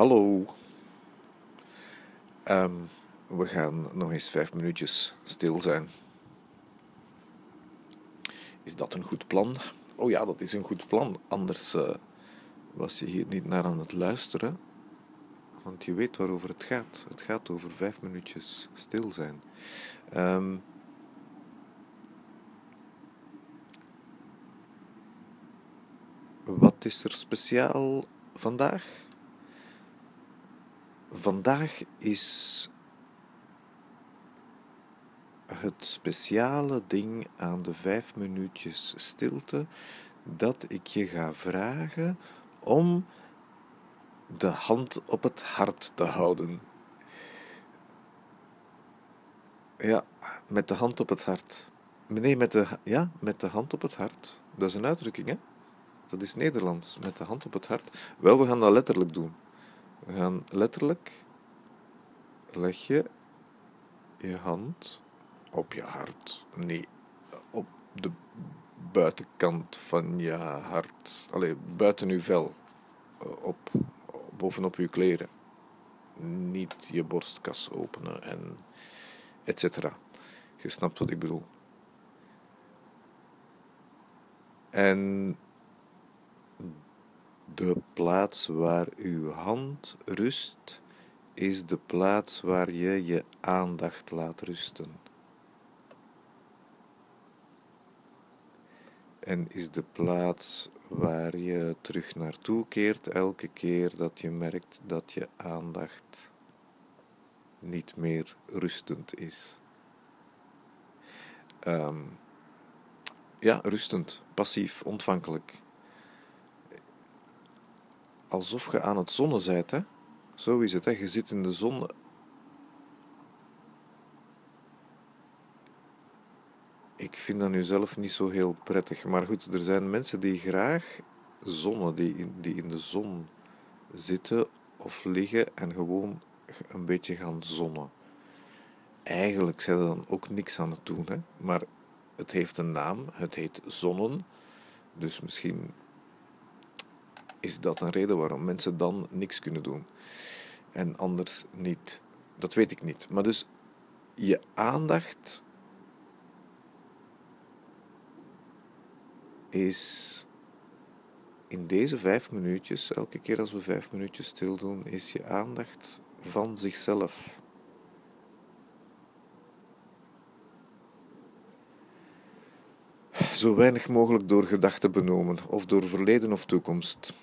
Hallo. Ehm, we gaan nog eens vijf minuutjes stil zijn. Is dat een goed plan? Oh ja, dat is een goed plan. Anders eh, was je hier niet naar aan het luisteren. Want je weet waarover het gaat. Het gaat over vijf minuutjes stil zijn. Ehm, wat is er speciaal vandaag? Vandaag is het speciale ding aan de vijf minuutjes stilte dat ik je ga vragen om de hand op het hart te houden. Ja, met de hand op het hart. Nee, met de, ja, met de hand op het hart. Dat is een uitdrukking, hè? Dat is Nederlands. Met de hand op het hart. Wel, we gaan dat letterlijk doen. We gaan letterlijk leg je je hand op je hart. Nee, op de buitenkant van je hart. Allee, buiten je vel. Op, bovenop je kleren. Niet je borstkas openen en et cetera. Je snapt wat ik bedoel. En de plaats waar uw hand rust, is de plaats waar je je aandacht laat rusten. En is de plaats waar je terug naartoe keert elke keer dat je merkt dat je aandacht niet meer rustend is. Um, ja, rustend, passief, ontvankelijk alsof je aan het zonnen bent. Hè? Zo is het. Hè? Je zit in de zon. Ik vind dat nu zelf niet zo heel prettig. Maar goed, er zijn mensen die graag zonnen, die in, die in de zon zitten of liggen en gewoon een beetje gaan zonnen. Eigenlijk zijn ze dan ook niks aan het doen, hè? maar het heeft een naam, het heet zonnen. Dus misschien is dat een reden waarom mensen dan niks kunnen doen en anders niet. Dat weet ik niet. Maar dus je aandacht is in deze vijf minuutjes, elke keer als we vijf minuutjes stil doen, is je aandacht van zichzelf. Zo weinig mogelijk door gedachten benomen of door verleden of toekomst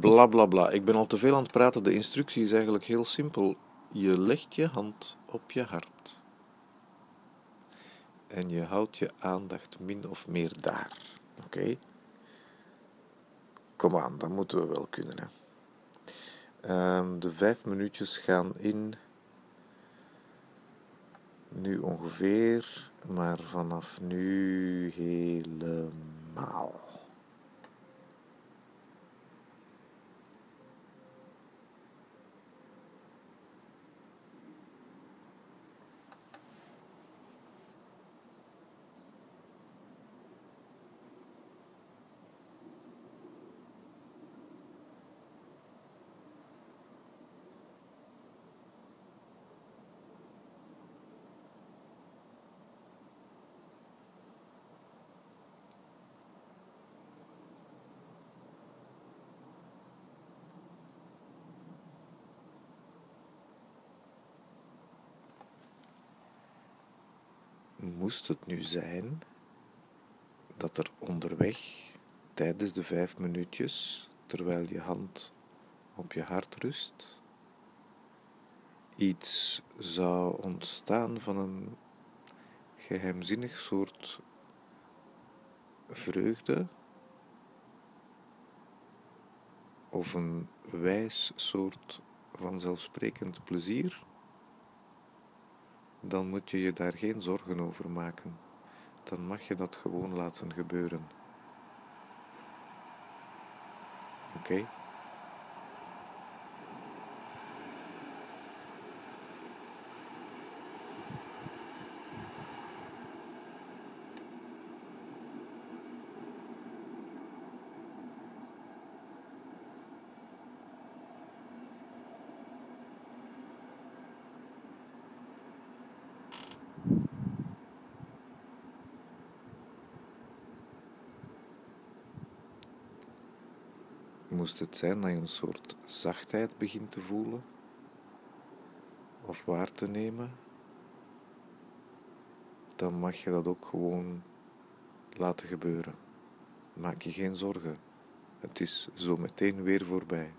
bla bla bla. Ik ben al te veel aan het praten. De instructie is eigenlijk heel simpel. Je legt je hand op je hart. En je houdt je aandacht min of meer daar. Oké? Kom aan, dat moeten we wel kunnen. Hè. Ehm, de vijf minuutjes gaan in. Nu ongeveer, maar vanaf nu helemaal. Moest het nu zijn dat er onderweg tijdens de vijf minuutjes, terwijl je hand op je hart rust, iets zou ontstaan van een geheimzinnig soort vreugde of een wijs soort vanzelfsprekend plezier dan moet je je daar geen zorgen over maken. Dan mag je dat gewoon laten gebeuren. Oké? Moest het zijn dat je een soort zachtheid begint te voelen of waar te nemen, dan mag je dat ook gewoon laten gebeuren. Maak je geen zorgen. Het is zo meteen weer voorbij.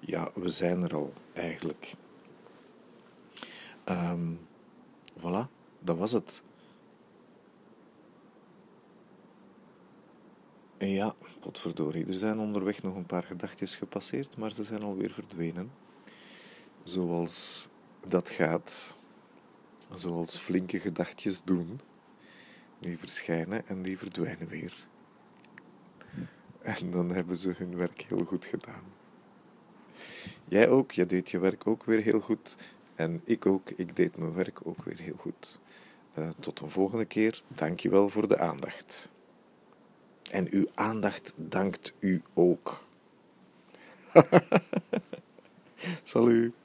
Ja, we zijn er al eigenlijk. Um, voilà, dat was het. En ja, potverdorie, er zijn onderweg nog een paar gedachtjes gepasseerd, maar ze zijn alweer verdwenen. Zoals dat gaat. Zoals flinke gedachtjes doen. Die verschijnen en die verdwijnen weer. En dan hebben ze hun werk heel goed gedaan. Jij ook, je deed je werk ook weer heel goed. En ik ook, ik deed mijn werk ook weer heel goed. Uh, tot een volgende keer. Dank je wel voor de aandacht. En uw aandacht dankt u ook. Salut.